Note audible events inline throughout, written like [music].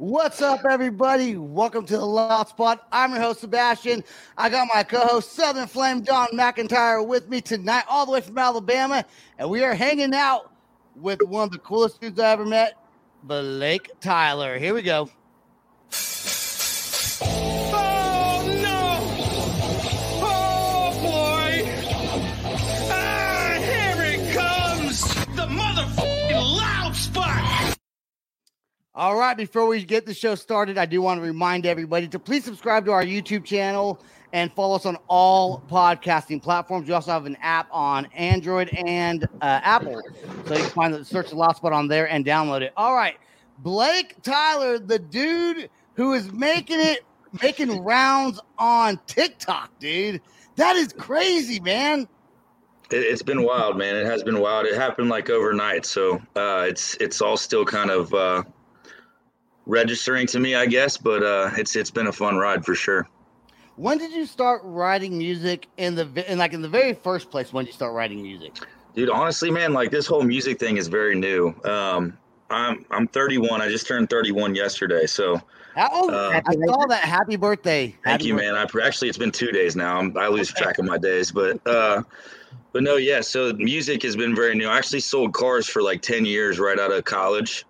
What's up, everybody? Welcome to the Loud Spot. I'm your host, Sebastian. I got my co host, Southern Flame Dawn McIntyre, with me tonight, all the way from Alabama. And we are hanging out with one of the coolest dudes I ever met, Blake Tyler. Here we go. All right, before we get the show started, I do want to remind everybody to please subscribe to our YouTube channel and follow us on all podcasting platforms. We also have an app on Android and uh, Apple, so you can find the search the Loud Spot on there and download it. All right, Blake Tyler, the dude who is making it, making rounds on TikTok, dude. That is crazy, man. It, it's been wild, man. It has been wild. It happened like overnight, so uh, it's it's all still kind of uh, registering to me, I guess. But uh, it's it's been a fun ride for sure. When did you start writing music in the in like in the very first place? When did you start writing music? Dude, honestly, man, like this whole music thing is very new. Um, I'm I'm 31. I just turned 31 yesterday, so Oh, Uh, I saw that. Happy birthday! Thank you, birthday. man. I actually it's been two days now. I'm, I lose track of my days, but uh, but no, yeah. So music has been very new. I actually sold cars for like ten years right out of college,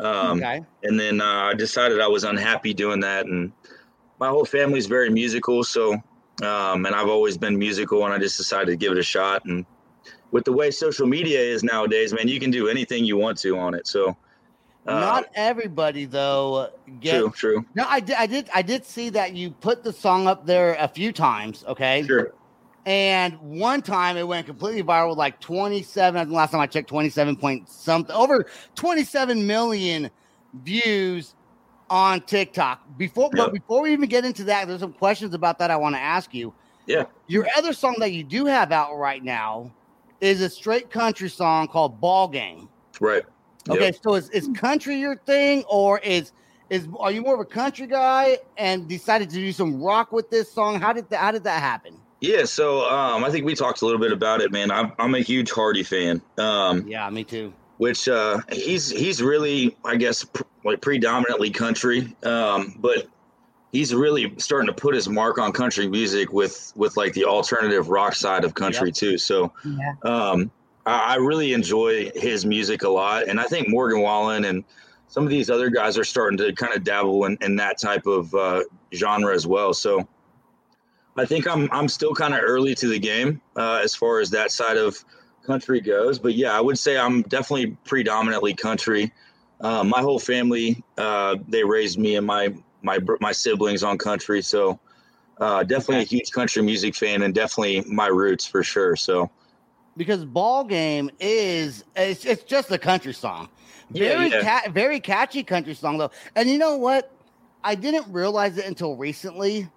um, okay. and then uh, I decided I was unhappy doing that. And my whole family's very musical, so um, and I've always been musical, and I just decided to give it a shot. And with the way social media is nowadays, man, you can do anything you want to on it. So. Uh, Not everybody though gets. true, true, No, I did. I did. I did see that you put the song up there a few times. Okay. sure. And one time it went completely viral, like 27. I think last time I checked, 27 point something, over 27 million views on TikTok. Before, but before we even get into that, there's some questions about that I want to ask you. Yeah. Your other song that you do have out right now is a straight country song called Ball Game. Right. Yep. Okay, so is, is country your thing, or is is are you more of a country guy and decided to do some rock with this song? How did that how did that happen? Yeah, so um, I think we talked a little bit about it, man. I'm, I'm a huge Hardy fan, um, Yeah, me too. which uh, he's he's really, I guess, pr- like predominantly country, um, but he's really starting to put his mark on country music with with like the alternative rock side of country Yep. too. So um, I, I really enjoy his music a lot, and I think Morgan Wallen and some of these other guys are starting to kind of dabble in, in that type of uh, genre as well. So. I think I'm I'm still kind of early to the game uh, as far as that side of country goes. But yeah, I would say I'm definitely predominantly country. Uh, my whole family uh, they raised me and my my my siblings on country, so uh, definitely a huge country music fan and definitely my roots for sure. So Because Ball Game is it's, it's just a country song. Yeah, Very yeah. Ca- very catchy country song though. And you know what? I didn't realize it until recently.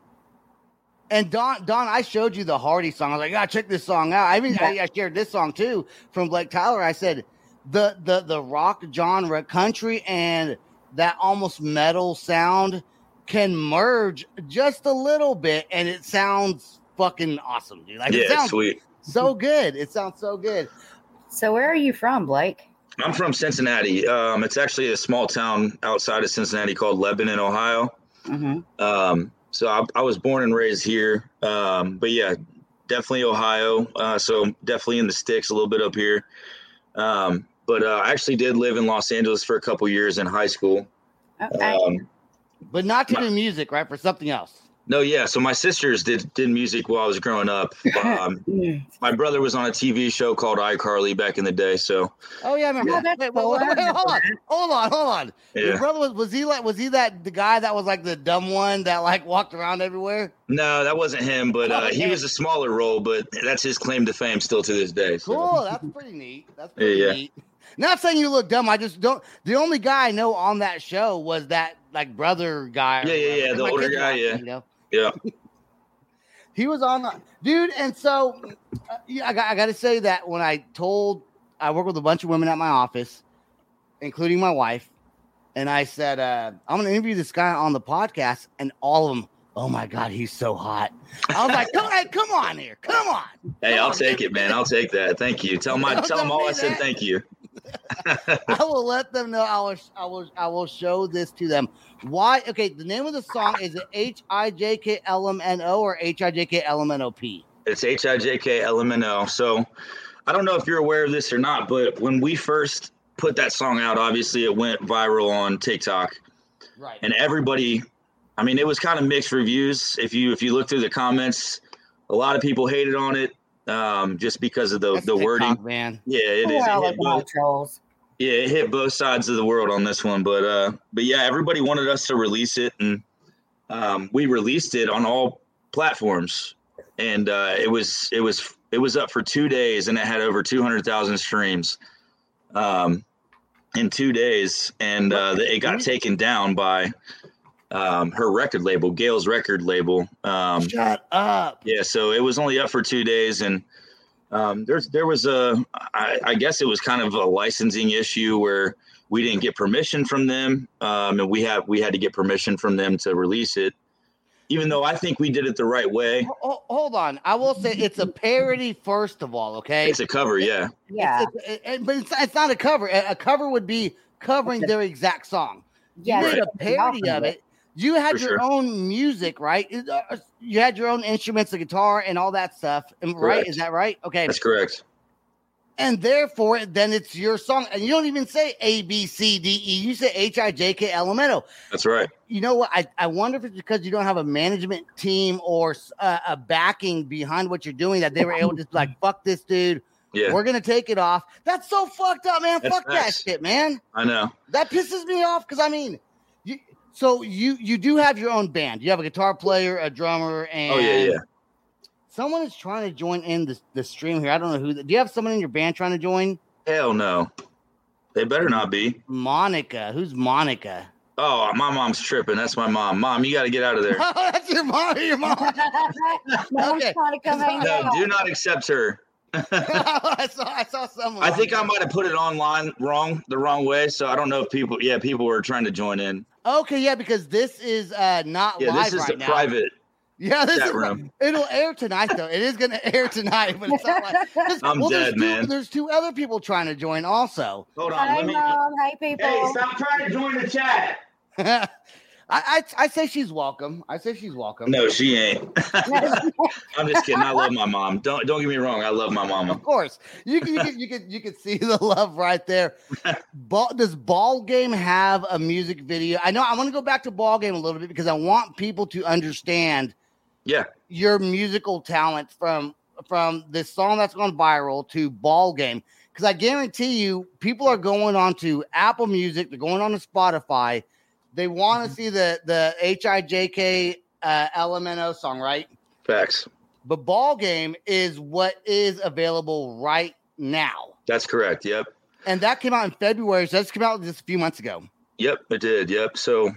And Dawn, Dawn, I showed you the Hardy song. I was like, "Ah, check this song out." I mean, I, I shared this song too from Blake Tyler. I said, the the the rock genre, country, and that almost metal sound can merge just a little bit, and it sounds fucking awesome, dude. Like it yeah, sounds sweet. so good. It sounds so good. So where are you from, Blake? I'm from Cincinnati. Um, it's actually a small town outside of Cincinnati called Lebanon, Ohio. hmm Um, so I, I was born and raised here. Um, but yeah, definitely Ohio. Uh, so definitely in the sticks a little bit up here. Um, but uh, I actually did live in Los Angeles for a couple years in high school. Okay. Um, but not to do music, right? For something else. No, yeah. So my sisters did did music while I was growing up. [laughs] Um, my brother was on a TV show called iCarly back in the day. So Oh yeah, I remember. That. Wait, wait, wait, wait, hold on, hold on, hold on. Your brother was was he like was he that the guy that was like the dumb one that like walked around everywhere? No, that wasn't him, but uh, he was a smaller role. But that's his claim to fame still to this day. So. Cool, that's pretty neat. That's pretty Yeah. neat. Not saying you look dumb. I just don't. The only guy I know on that show was that like brother guy. Yeah, yeah, yeah, the older guy, yeah. You know? Yeah. [laughs] He was on, the, dude. And so, uh, yeah, I got, I got to say that when I told, I work with a bunch of women at my office, including my wife, and I said, uh, I'm going to interview this guy on the podcast, and all of them, oh my god, he's so hot. I was like, come, [laughs] hey, come on here, come on. Hey, Come I'll on, take it, man. I'll take that. Thank you. Tell my [laughs] tell them all I said that. thank you. [laughs] I will let them know. I will, I will, I will show this to them. Why? Okay, the name of the song is it H I J K L M N O or H I J K L M N O P? It's H I J K L M N O. So I don't know if you're aware of this or not, but when we first put that song out, obviously it went viral on TikTok, Right. and everybody. I mean, it was kind of mixed reviews. If you if you look through the comments, a lot of people hated on it um, just because of the That's the wording. Man. Yeah, it is. Well, It hit both, trolls. yeah, it hit both sides of the world on this one, but uh, but yeah, everybody wanted us to release it, and um, we released it on all platforms, and uh, it was it was it was up for two days, and it had over two hundred thousand streams, um, in two days, and uh, the- it got taken down by um, her record label, Gayle's record label. Um, Shut up. yeah, so it was only up for two days, and um, there's there was a I, I guess it was kind of a licensing issue where we didn't get permission from them, um, and we have we had to get permission from them to release it. Even though I think we did it the right way, Hold on. I will say it's a parody, first of all, okay? it's a cover, yeah, Yeah. It's- it's- it- but it's, it's not a cover. A a cover would be covering their exact song. yeah. you made Right. a parody of it. You had For your sure. own music, right? Uh, You had your own instruments, the guitar, and all that stuff, right? Correct. Is that right? Okay. that's correct. and therefore, then it's your song, and you don't even say A B C D E. You say H I J K L M N O. That's right. You know what? I, I wonder if it's because you don't have a management team or s- uh, a backing behind what you're doing that they were able to just like fuck this dude. Yeah, We're gonna take it off. That's so fucked up, man. That's Fuck that shit, man. I know. That pisses me off because I mean. So you you do have your own band. You have a guitar player, a drummer, and Oh yeah, yeah. someone is trying to join in the, the stream here. I don't know who. Do you have someone in your band trying to join? Hell no. They better not be. Monica. Who's Monica? Oh, my mom's tripping. That's my mom. Mom, you got to get out of there. Oh, [laughs] that's your mom. Your mom. [laughs] no Okay. trying to come hang No, do not accept her. [laughs] I saw. I saw someone. I think I might have put it online wrong, the wrong way. So I don't know if people, yeah, people were trying to join in. Okay, yeah, because this is uh not Yeah, live this is right a now. private Yeah, this chat is. room. It'll air tonight though. It is going [laughs] to air tonight, but it's not like. [laughs] 'cause- I'm there's dead, two, man. There's two other people trying to join also. Hold on, Hi, let me. mom. Hi, people. Hey, stop trying to join the chat. I, I I say she's welcome. I say she's welcome. No, she ain't. [laughs] I'm just kidding. I love my mom. Don't don't get me wrong. I love my mama. Of course, you can you can you can you can see the love right there. [laughs] Ball, does ball game have a music video? I know I want to go back to ball game a little bit because I want people to understand Yeah, your musical talent from from this song that's gone viral to ball game because I guarantee you people are going on to Apple Music, they're going on to Spotify. They want to see the the H I J K uh, L M N O song, right? facts. But ball game is what is available right now. That's correct. Yep, And that came out in February. So that's came out just a few months ago. yep, it did. Yep. So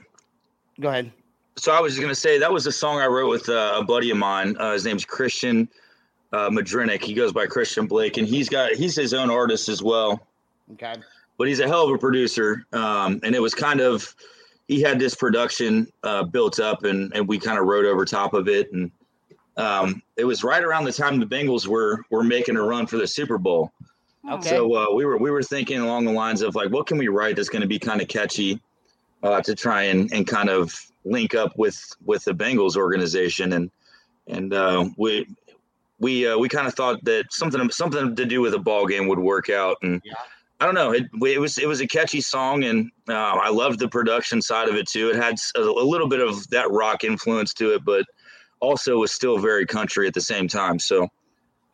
Go ahead. so I was just gonna say that was a song I wrote with uh, a buddy of mine. Uh, his name's Christian uh, Madrinic. He goes by Christian Blake, and he's got he's his own artist as well. Okay. but he's a hell of a producer. Um, and it was kind of he had this production uh, built up, and and we kind of wrote over top of it, and um, it was right around the time the Bengals were were making a run for the Super Bowl. Okay. So uh, we were we were thinking along the lines of like, what can we write that's going to be kind of catchy uh, to try and and kind of link up with with the Bengals organization, and and uh, we. We, uh, we kind of thought that something something to do with a ball game would work out, and Yeah. I don't know. It, it was it was a catchy song, and uh, I loved the production side of it too. It had a, a, little bit of that rock influence to it, but also was still very country at the same time. So,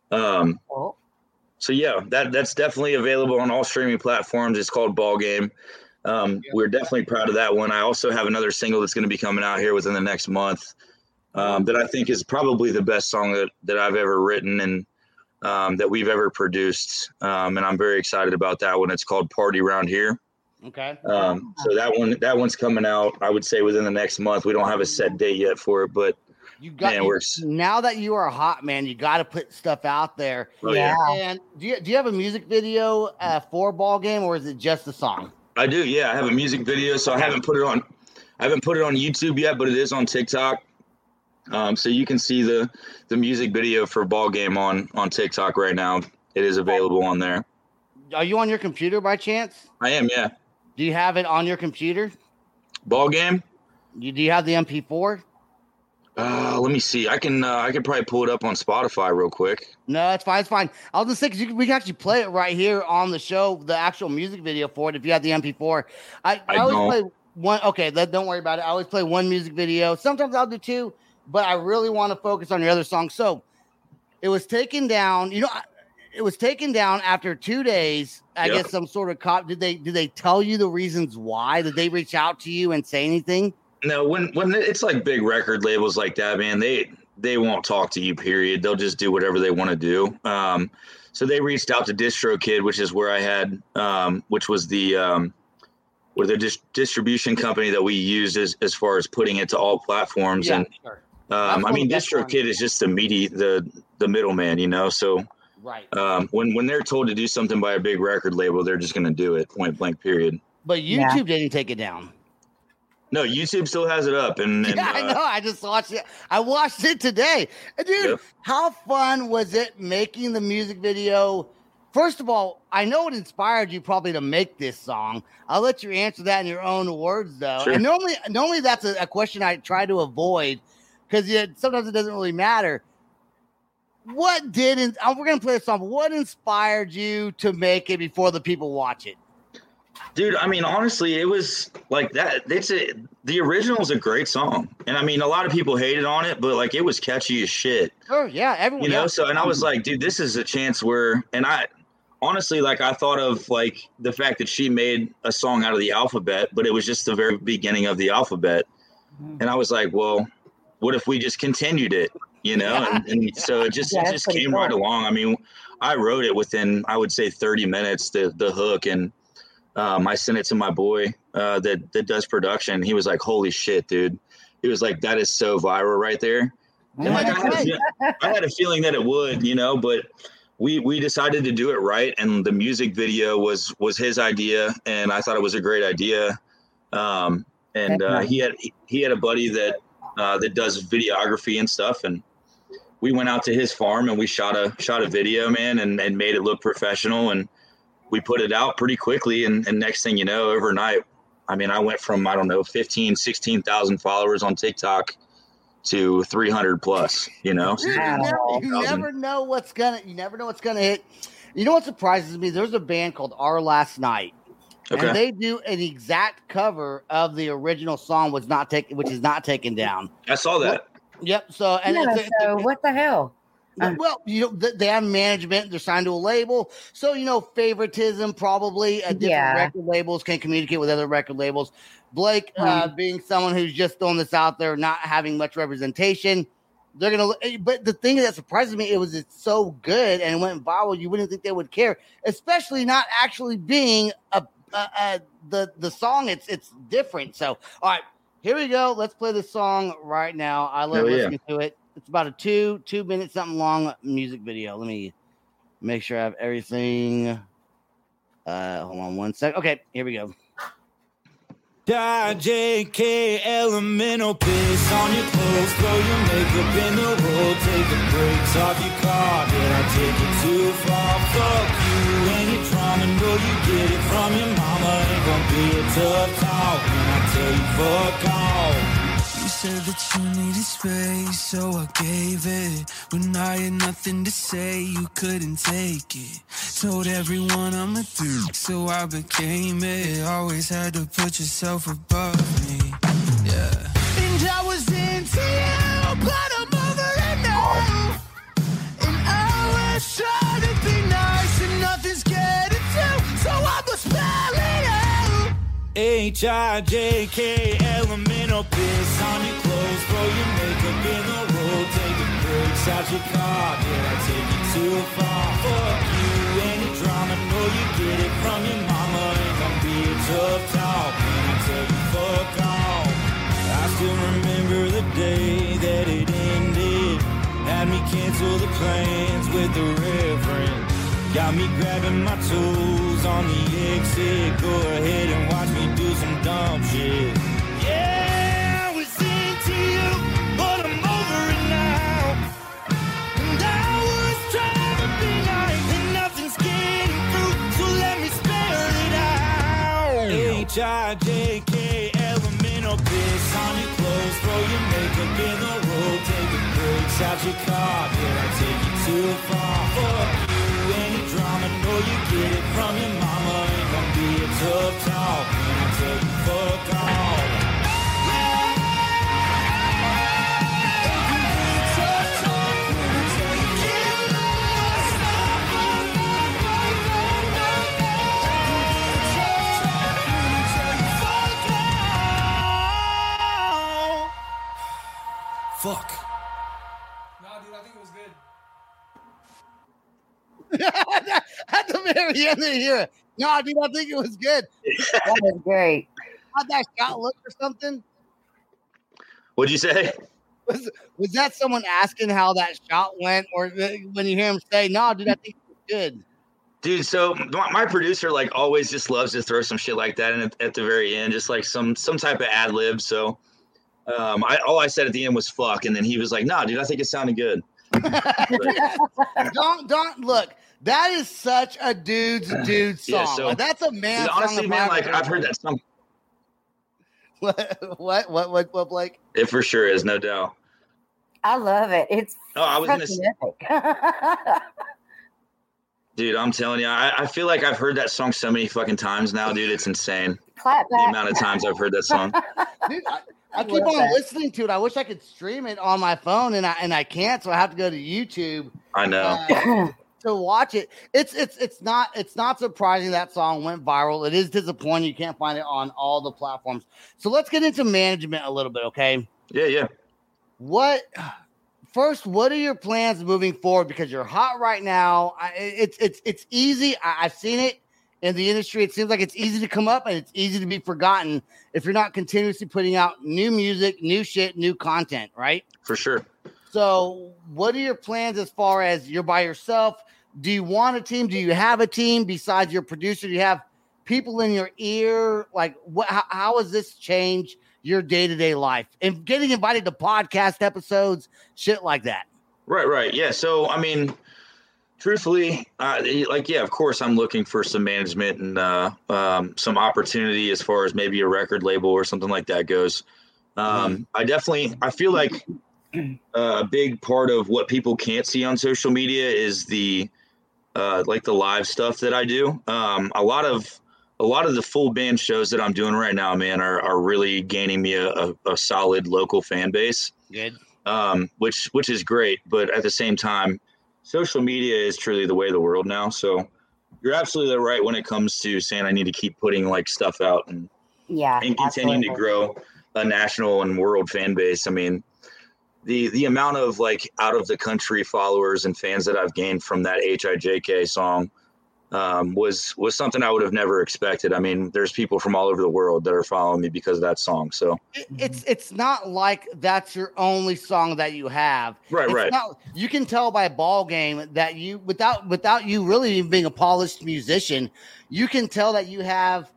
um, Oh. so yeah, that that's definitely available on all streaming platforms. It's called Ball Game. Um, We're definitely proud of that one. I also have another single that's going to be coming out here within the next month um, that I think is probably the best song that that I've ever written and um, that we've ever produced. Um, and I'm very excited about that one. It's called Party Round Here. Okay. Um, so that one that one's coming out. I would say within the next month. We don't have a set date yet for it, but You got Man, you- we're- now that you are a hot man, you got to put stuff out there. oh yeah. And do you do you have a music video uh, for ball game, or is it just a song? I do. Yeah, I have a music video, so I haven't put it on. I haven't put it on YouTube yet, but it is on TikTok. Um, so you can see the the music video for Ball Game on on TikTok right now. It is available on there. Are you on your computer by chance? I am. Yeah. Do you have it on your computer? Ball Game. You, do you have the MP4? Uh, let me see. I can uh, I can probably pull it up on Spotify real quick. No, it's fine. It's fine. I was just saying 'cause you can, we can actually play it right here on the show, the actual music video for it. If you have the MP4, I, I, I always don't. play one. Okay, let, don't worry about it. I always play one music video. Sometimes I'll do two, but I really want to focus on your other song. So it was taken down. You know, it was taken down after two days. I Yep. guess some sort of cop. Did they did they tell you the reasons why? Did they reach out to you and say anything? No, when when it's like big record labels like that, man, they they won't talk to you. Period. They'll just do whatever they want to do. Um, so they reached out to DistroKid, which is where I had, um, which was the um, or the dis- distribution company that we used as as far as putting it to all platforms. And sure. Um, I mean, distro the best ones. DistroKid is just the meaty the the middleman, you know. So right. um, when when they're told to do something by a big record label, they're just going to do it. Point blank. Period. But YouTube didn't take it down. No, YouTube still has it up, and, and yeah, [laughs] I uh, know. I just watched it. I watched it today. And dude, Yep. how fun was it making the music video? First of all, I know it inspired you probably to make this song. I'll let you answer that in your own words, though. Sure. And normally, normally that's a, a question I try to avoid because sometimes it doesn't really matter. What did in, uh, we're gonna play a song? What inspired you to make it before the people watch it? Dude, I mean, honestly, it was like that. It's a the original is a great song, and I mean, a lot of people hated on it, but like it was catchy as shit, Oh yeah, everyone. you know. yeah. So, and I was like, dude, this is a chance where, and I honestly, like, I thought of like the fact that she made a song out of the alphabet, but it was just the very beginning of the alphabet, Mm-hmm. and I was like, well, what if we just continued it, you know? And, and so it just Yeah, it just came right along. I mean, I wrote it within I would say 30 minutes, the the hook, and um, I sent it to my boy uh, that that does production. He was like, "Holy shit, dude!" He was like, "That is so viral right there." And like, I, had a, I had a feeling that it would, you know, but we we decided to do it right, and the music video was was his idea, and I thought it was a great idea. Um, and uh, he had he had a buddy that uh, that does videography and stuff, and we went out to his farm and we shot a shot a video, man, and, and made it look professional, and we put it out pretty quickly, and, and next thing you know, overnight, I mean, I went from I don't know 15, 16,000 followers on TikTok to 300 plus, you know. Dude, you never, you never know what's gonna. You never know what's gonna hit. You know what surprises me? There's a band called Our Last Night, Okay. and they do an exact cover of the original song, was not taken, which is not taken down. I saw that. Yep. So and yeah, it's a- so what the hell? Uh. well, you know, they have management. They're signed to a label, so you know, favoritism probably. Uh, different Yeah. record labels can communicate with other record labels. Blake, uh, Mm-hmm. being someone who's just throwing this out there, not having much representation, they're gonna. eh, But the thing that surprises me, it was it's so good and it went viral. You wouldn't think they would care, especially not actually being a, a, a the the song. It's it's different. So, all right, here we go. Let's play the song right now. I love Hell yeah. listening to it. It's about a two two minute something long music video. Let me make sure I have everything. Uh, hold on one sec. Okay, here we go. Die JK elemental piss on your clothes, throw your makeup in the road, take the brakes off your car. Did I take it too far? Fuck you and your trauma, know you get it from your mama. Gonna be a tough talk when I tell you fuck off. You said that you needed space, so I gave it. When I had nothing to say, you couldn't take it. Told everyone I'm a dude, so I became it. Always had to put yourself above me. H I J K L M N O piss on your clothes, throw your makeup in the road, taking breaks out your car. Did I take you too far? Fuck you, any drama, know you get it from your mama. Ain't gonna be a tough talk when I tell you fuck off. I still remember the day that it ended. Had me cancel the plans with the reverend. Got me grabbing my tools on the exit. Go ahead and watch some dumb shit. Yeah, I was into you, but I'm over it now. And I was trying to be nice, and nothing's getting through. So let me spell it out. H I J K L M N O piss on your clothes, throw your makeup in the road, take out your car. Did I take too far? Any drama, know you get it from your mama. Gonna be a [laughs] At the end of the year. No, dude, I think it was good. [laughs] That was great. How'd that shot look or something? What'd you say? Was, was that someone asking how that shot went? Or when you hear him say, no, dude, I think it was good. Dude, so my producer like always just loves to throw some shit like that in at, at the very end, just like some some type of ad lib. So um, I all I said at the end was fuck, and then he was like, "Nah, dude, I think it sounded good." [laughs] don't don't look. That is such a dude's [clears throat] dude song. Yeah, so- Like, that's a man. Dude, song honestly, man, I like ever I've heard that song. [laughs] What what what what, what Blake? It for sure is, no doubt. I love it. It's Oh, I was gonna, fucking s- epic. [laughs] dude. I'm telling you, I, I feel like I've heard that song so many fucking times now, dude. It's insane Clap the amount of times I've heard that song. [laughs] Dude, I, I I keep on that. listening to it. I wish I could stream it on my phone, and I and I can't, so I have to go to YouTube I know. uh, to watch it. It's it's it's not it's not surprising that song went viral. It is disappointing you can't find it on all the platforms. So let's get into management a little bit, okay? Yeah, yeah. What first? What are your plans moving forward? Because you're hot right now. I, it's it's it's easy. I, I've seen it in the industry. It seems like it's easy to come up and it's easy to be forgotten if you're not continuously putting out new music, new shit, new content, right? For sure. So, what are your plans as far as you're by yourself? Do you want a team? Do you have a team besides your producer? Do you have people in your ear? Like, what? How, how has this changed your day to day life? And getting invited to podcast episodes, shit like that. Right, right. Yeah. So, I mean, truthfully, uh, like, yeah, of course, I'm looking for some management and uh, um, some opportunity as far as maybe a record label or something like that goes. Um, I definitely, I feel like a big part of what people can't see on social media is the uh, like the live stuff that I do. Um, a lot of a lot of the full band shows that I'm doing right now, man, are, are really gaining me a, a, a solid local fan base Good. um, which which is great. But at the same time, social media is truly the way of the world now. So you're absolutely right when it comes to saying I need to keep putting like stuff out and, yeah. and continuing to grow a national and world fan base. I mean, the the amount of like out of the country followers and fans that I've gained from that HIJK song um, was was something I would have never expected. I mean, there's people from all over the world that are following me because of that song. So It- It's it's not like that's your only song that you have. right, It's right. not- you can tell by a ball game that you without without you really even being a polished musician, you can tell that you have.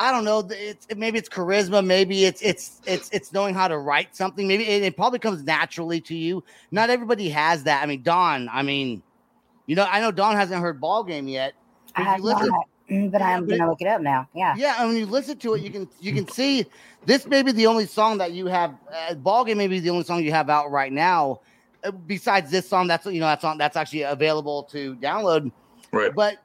I don't know. It's maybe it's charisma. Maybe it's it's it's it's knowing how to write something. Maybe it, it probably comes naturally to you. Not everybody has that. I mean, Dawn. I mean, you know, I know Dawn hasn't heard ball game yet. I have you listen, not. Mm, But I'm gonna look it up now. Yeah. Yeah, and when you listen to it, you can you can see this may be the only song that you have. Uh, Ball game may be the only song you have out right now. uh, Besides this song, that's you know that's on that's actually available to download. Right. But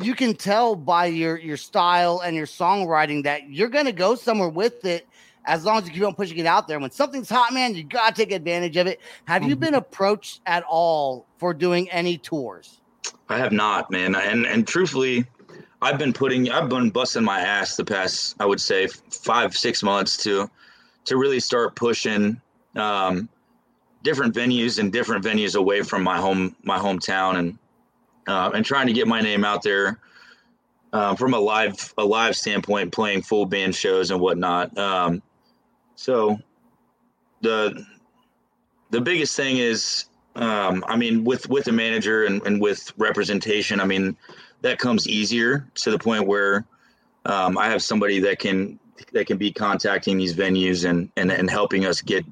you can tell by your your style and your songwriting that you're gonna go somewhere with it. As long as you keep on pushing it out there, when something's hot, man, you gotta take advantage of it. Have you been approached at all for doing any tours? I have not, man. And and truthfully, I've been putting, I've been busting my ass the past, I would say, five six months to to really start pushing um, different venues and different venues away from my home my hometown and uh, and trying to get my name out there uh, from a live a live standpoint, playing full band shows and whatnot. Um, so the the biggest thing is um, I mean, with with a manager and, and with representation, I mean, that comes easier to the point where um, I have somebody that can that can be contacting these venues and and, and helping us get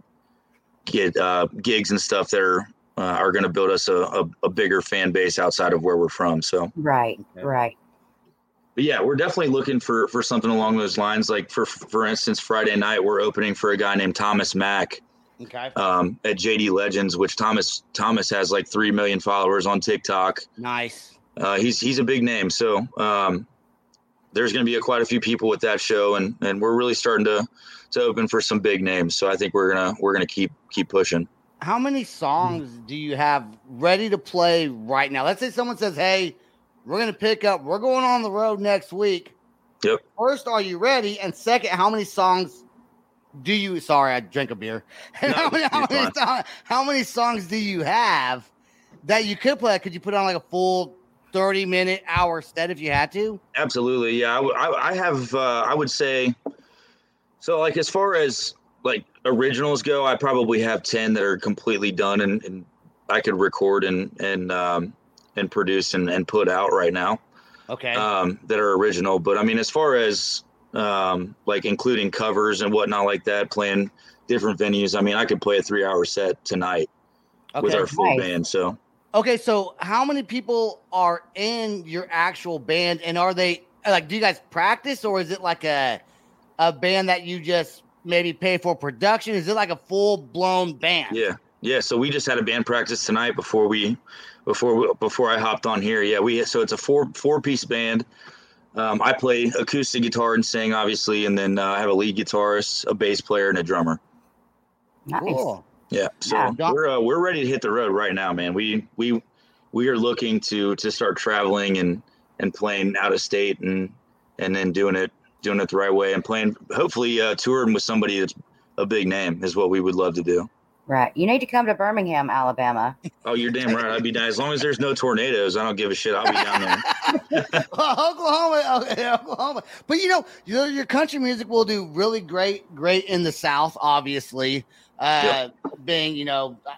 get uh, gigs and stuff that are uh, are going to build us a, a, a bigger fan base outside of where we're from. So, Right. Okay. Right. but yeah, we're definitely looking for for something along those lines. Like for for instance, Friday night we're opening for a guy named Thomas Mac Okay, um, at JD Legends, which Thomas Thomas has like three million followers on TikTok. nice. uh, he's he's a big name. So um, there's going to be a, quite a few people with that show, and and we're really starting to to open for some big names. So I think we're gonna we're gonna keep keep pushing. How many songs do you have ready to play right now? Let's say someone says, "Hey, we're going to pick up. We're going on the road next week." Yep. First, are you ready? And second, how many songs do you? Sorry, I drank a beer. [laughs] No, how, many, how, many, so- how many songs do you have that you could play? Could you put on like a full thirty minute hour set if you had to? Absolutely, yeah. I, w- I- I have uh, I would say so. Like as far as like originals go, I probably have ten that are completely done, and, and I could record and and um, and produce and, and put out right now. Okay. um, that are original. But I mean, as far as um, like including covers and whatnot like that, playing different venues, I mean, I could play a three hour set tonight with our full Nice. band. So Okay, so how many people are in your actual band, and are they like? Do you guys practice, or is it like a a band that you just maybe pay for production? Is it like a full blown band? yeah, yeah. So we just had a band practice tonight before we before we, before I hopped on here. Yeah, we so it's a four four piece band. Um, I play acoustic guitar and sing, obviously, and then uh, I have a lead guitarist, a bass player, and a drummer. Nice. Cool. Yeah, so Yeah. we're uh, we're ready to hit the road right now, man. We we we are looking to to start traveling and and playing out of state and and then doing it doing it the right way and playing hopefully uh, touring with somebody that's a big name is what we would love to do. Right. You need to come to Birmingham, Alabama. Oh, you're damn right. I'd be down as long as there's no tornadoes. I don't give a shit. I'll be down there. [laughs] Oklahoma, okay, Oklahoma. But you know, you know, your country music will do really great, great in the South. Obviously, uh, being you know, I,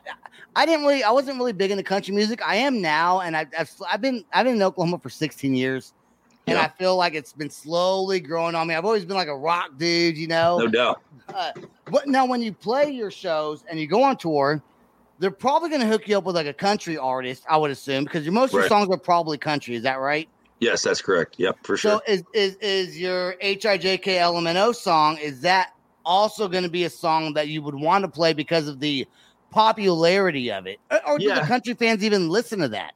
I didn't really, I wasn't really big into country music. I am now, and I, I've, I've been, I've been in Oklahoma for 16 years, and Yeah. I feel like it's been slowly growing on me. I've always been like a rock dude, you know. No doubt. Uh, but now, when you play your shows and you go on tour, they're probably going to hook you up with like a country artist, I would assume, because your most of your Right. songs are probably country. Is that right? Yes, that's correct. Yep, for sure. So is is is your H I J K L M N O song? Is that also going to be a song that you would want to play because of the popularity of it, or, or do the country fans even listen to that?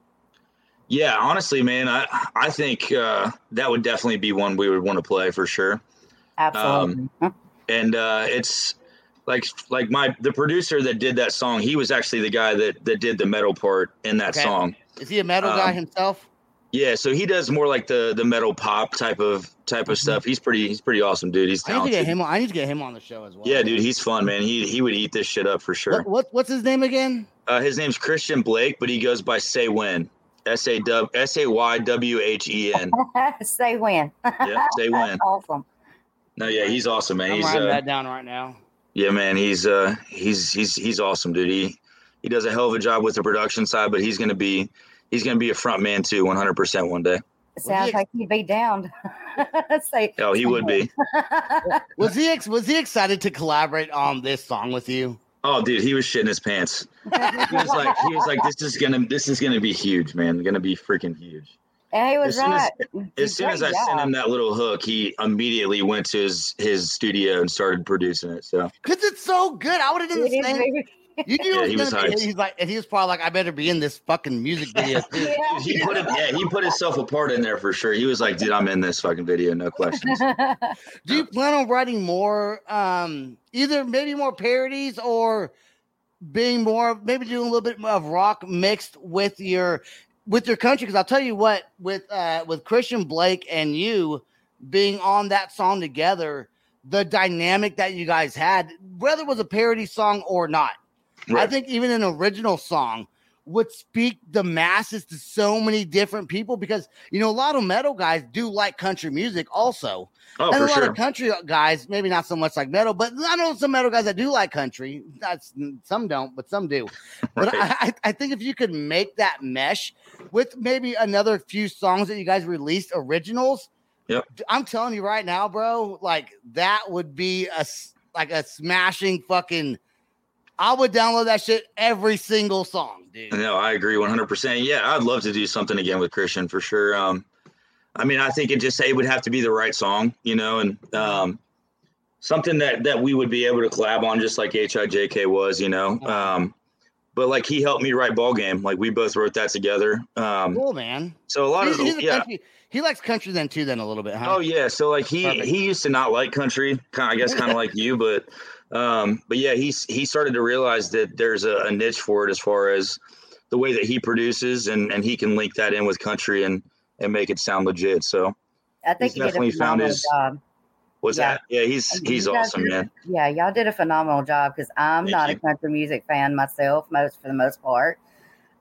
Yeah, honestly, man, I I think uh, that would definitely be one we would want to play for sure. Absolutely. and uh, it's like like my the producer that did that song he was actually the guy that that did the metal part in that Okay. song Is he a metal guy Um, himself? yeah so he does more like the the metal pop type of type of stuff he's pretty he's pretty awesome dude he's Mm-hmm. I need to get him. On, I need to get him on the show as well. yeah dude he's fun man he he would eat this shit up for sure What, what what's his name again? uh, his name's christian blake but he goes by say when s-a-w s-a-y-w-h-e-n [laughs] Say when. yeah say when [laughs] awesome. no yeah he's awesome man I'm he's writing uh, that down right now. Yeah, man, he's uh he's he's he's awesome, dude. He he does a hell of a job with the production side, but he's gonna be he's gonna be a front man too, one hundred percent one day. Sounds like he'd be down. [laughs] Say. Oh, he would be. Was he ex- was he excited to collaborate on this song with you? Oh, dude, he was shitting his pants. He was like he was like this is gonna this is gonna be huge, man. Gonna be freaking huge. And he was As soon as- As soon as I sent him that little hook, he immediately went to his his studio and started producing it. So Because it's so good. I would have done the same. You knew Yeah, he was was be. He's like, and he was probably like, I better be in this fucking music [laughs] video. Yeah. he put it, yeah, he put himself apart in there for sure. He was like, dude, I'm in this fucking video, no questions. [laughs] Do you plan on writing more, um, either maybe more parodies or being more, maybe doing a little bit of rock mixed with your with your country? Because I'll tell you what, with uh, with Christian Blake and you being on that song together, the dynamic that you guys had, whether it was a parody song or not, I think even an original song would speak the masses to so many different people because you know a lot of metal guys do like country music also Oh, and a lot sure. of country guys, maybe not so much like metal, but I know some metal guys that do like country. That's some don't, but some do. But Right. I, I I think if you could make that mesh with maybe another few songs that you guys released originals, Yep. I'm telling you right now, bro, like that would be a like a smashing fucking. I would download that shit every single song, dude. No, I agree 100%. Yeah, I'd love to do something again with Christian for sure. Um, I mean, I think it just it would have to be the right song, you know, and um, something that that we would be able to collab on, just like HIJK was, you know. Um, but like he helped me write ball game, like we both wrote that together. Um, Cool, man. so a lot He's, of he's yeah. country. He likes country then too, then a little bit, huh? Oh yeah, so like he Perfect. he used to not like country, kind I guess kind of like you, but um, but yeah, he's he started to realize that there's a, a niche for it as far as the way that he produces, and and he can link that in with country and and make it sound legit. So I think He's you definitely found his- job. what's Yeah. that? Yeah, he's And he's you awesome, did- man. Yeah, y'all did a phenomenal job because I'm Thank not you. a country music fan myself, most for the most part.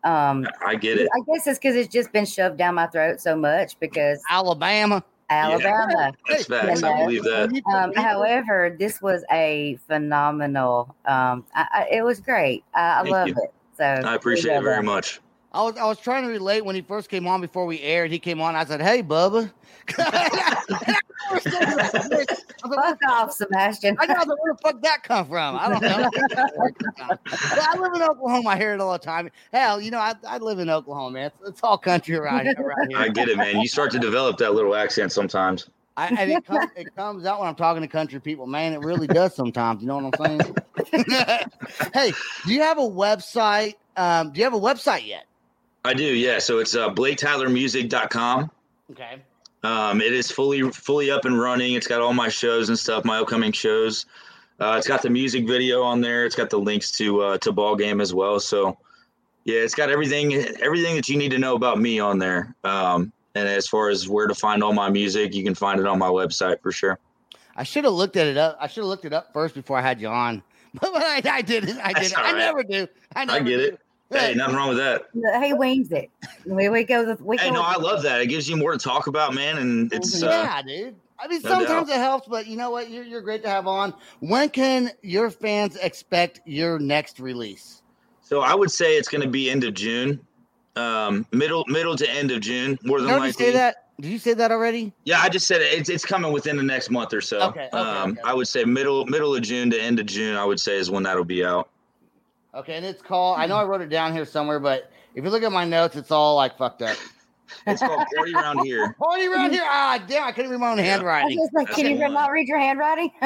Um, I get it. I guess it's because it's just been shoved down my throat so much because Alabama. Alabama. [laughs] That's facts. you I believe that. Um, however, this was a phenomenal. Um, I, I, it was great. I, I love you. it. So I appreciate it very that. much. I was I was trying to relate when he first came on before we aired. He came on. I said, "Hey, Bubba." [laughs] I like, Fuck off, Sebastian. I know where the fuck that come from. I don't know. [laughs] But I live in Oklahoma. I hear it all the time. Hell, you know, I, I live in Oklahoma, man. It's, it's all country around here. Right here. I get it, man. You start to develop that little accent sometimes. I, and it, com- it comes out when I'm talking to country people, man. It really does sometimes. You know what I'm saying? [laughs] hey, do you have a website? Um, do you have a website yet? I do, yeah. So it's uh, BlakeTylerMusic.com. Okay. Um, it is fully fully up and running. It's got all my shows and stuff, my upcoming shows. Uh, it's got the music video on there. It's got the links to uh, to ball game as well. So yeah, it's got everything everything that you need to know about me on there. Um, and as far as where to find all my music, you can find it on my website for sure. I should have looked at it up. I should have looked it up first before I had you on. [laughs] But, I, I didn't. I That's didn't. all I right. never do. I, I get do. it. Hey, nothing wrong with that. He wings it. We, we go. The, we Hey, go no, with- I love that. It gives you more to talk about, man. And it's uh, yeah, dude. I mean, no sometimes doubt. it helps, but you know what? You're, you're great to have on. When can your fans expect your next release? so I would say it's going to be end of June, um, middle middle to end of June, more Did than you already likely. say that? Did you say that already? Yeah, I just said it. It's, it's coming within the next month or so. Okay, okay, um, okay. I would say middle middle of June to end of June. I would say is when that'll be out. Okay, and it's called. I know I wrote it down here somewhere, but if you look at my notes, it's all like fucked up. It's called Party Around Here. [laughs] Party around here. Ah, damn! I couldn't read my own handwriting I was handwriting. just like, That's can you one. not read your handwriting? [laughs]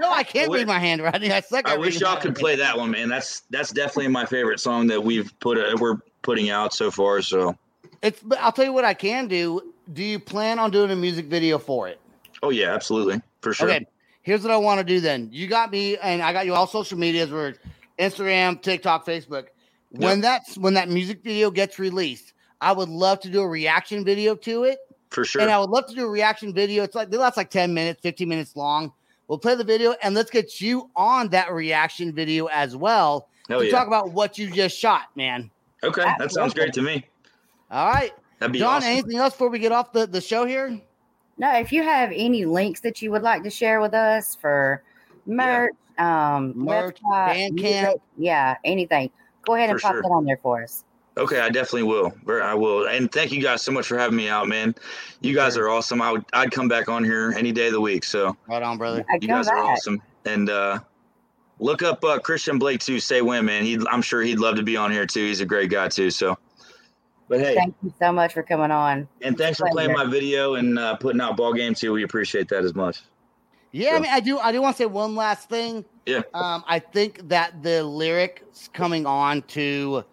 No, I can't I wish- read my handwriting. I suck. I wish y'all could play that one, man. That's that's definitely my favorite song that we've put uh, we're putting out so far. So, It's. But I'll tell you what I can do. Do you plan on doing a music video for it? oh yeah, absolutely for sure. Okay. Here's what I want to do. Then you got me, and I got you all social medias. We're Instagram, TikTok, Facebook. When that's when that music video gets released, I would love to do a reaction video to it. For sure. And I would love to do a reaction video. It's like they last like 10 minutes, 15 minutes long. We'll play the video and let's get you on that reaction video as well Hell to yeah. talk about what you just shot, man. okay, that sounds great to me. All right. That'd be Dawn, awesome. anything else before we get off the, the show here? no, if you have any links that you would like to share with us for merch, um, Merch, website, Bandcamp. music, yeah, anything, go ahead and For pop sure. that on there for us. Okay, I definitely will. I will. And thank you guys so much for having me out, man. You guys are awesome. I would I'd come back on here any day of the week. So Right on, brother. You come guys are awesome. And uh look up uh, Christian Blake too. Say when, man. He I'm sure he'd love to be on here too. He's a great guy too. So But hey, Thank you so much for coming on. and thanks for playing my video and uh, putting out ball game too. We appreciate that as much. Yeah, I mean, I do. I do want to say one last thing. Yeah. Um, I think that the lyrics coming on to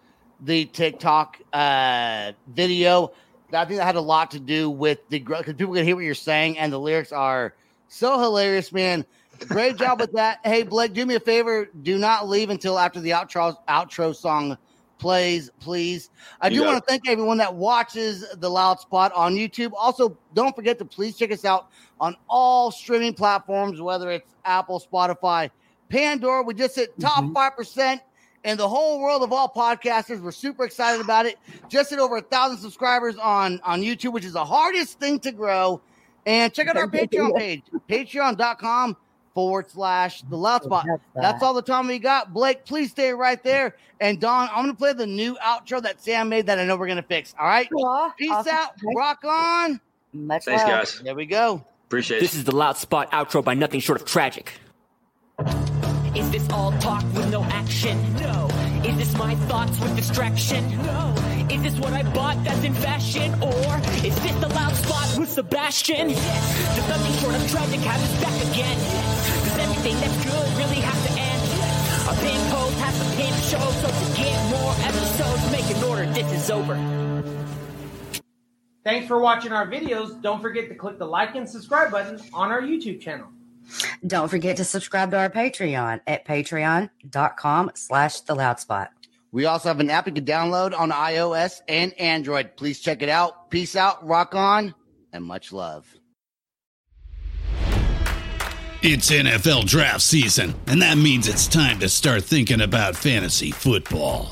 the TikTok uh, video, I think that had a lot to do with the because people can hear what you're saying, and the lyrics are so hilarious, man. Great job with that. Hey, Blake, do me a favor. Do not leave until after the outro outro song plays, please. I do got want to thank everyone that watches the Loud Spot on YouTube. Also, don't forget to please check us out on all streaming platforms, whether it's Apple, Spotify, Pandora. We just hit top Mm-hmm. 5% in the whole world of all podcasters. We're super excited about it. Just hit over a thousand subscribers on, on YouTube, which is the hardest thing to grow. And check out our Patreon page, [laughs] patreon.com forward slash the loud spot. That's all the time we got. Blake, please stay right there. And Dawn, I'm going to play the new outro that Sam made that I know we're going to fix. All right. Aw, Peace awesome. out. Rock on. Much Thanks, love. guys. There we go. Appreciate This is the Loud Spot outro by Nothing Short of Tragic. Is this all talk with no action? No. Is this my thoughts with distraction? No. Is this what I bought that's in fashion? Or is this the loud spot with Sebastian? Yes. Does nothing short of tragic have us back again? Yes. Does everything that's good really have to end? Yes. Our pin post has to pin show, so to get more episodes, make an order. This is over. Thanks for watching our videos. Don't forget to click the like and subscribe button on our YouTube channel. Don't forget to subscribe to our Patreon at patreon.com slash the loud spot. We also have an app you can download on iOS and Android. Please check it out. Peace out, rock on, and much love. It's NFL draft season, and that means it's time to start thinking about fantasy football.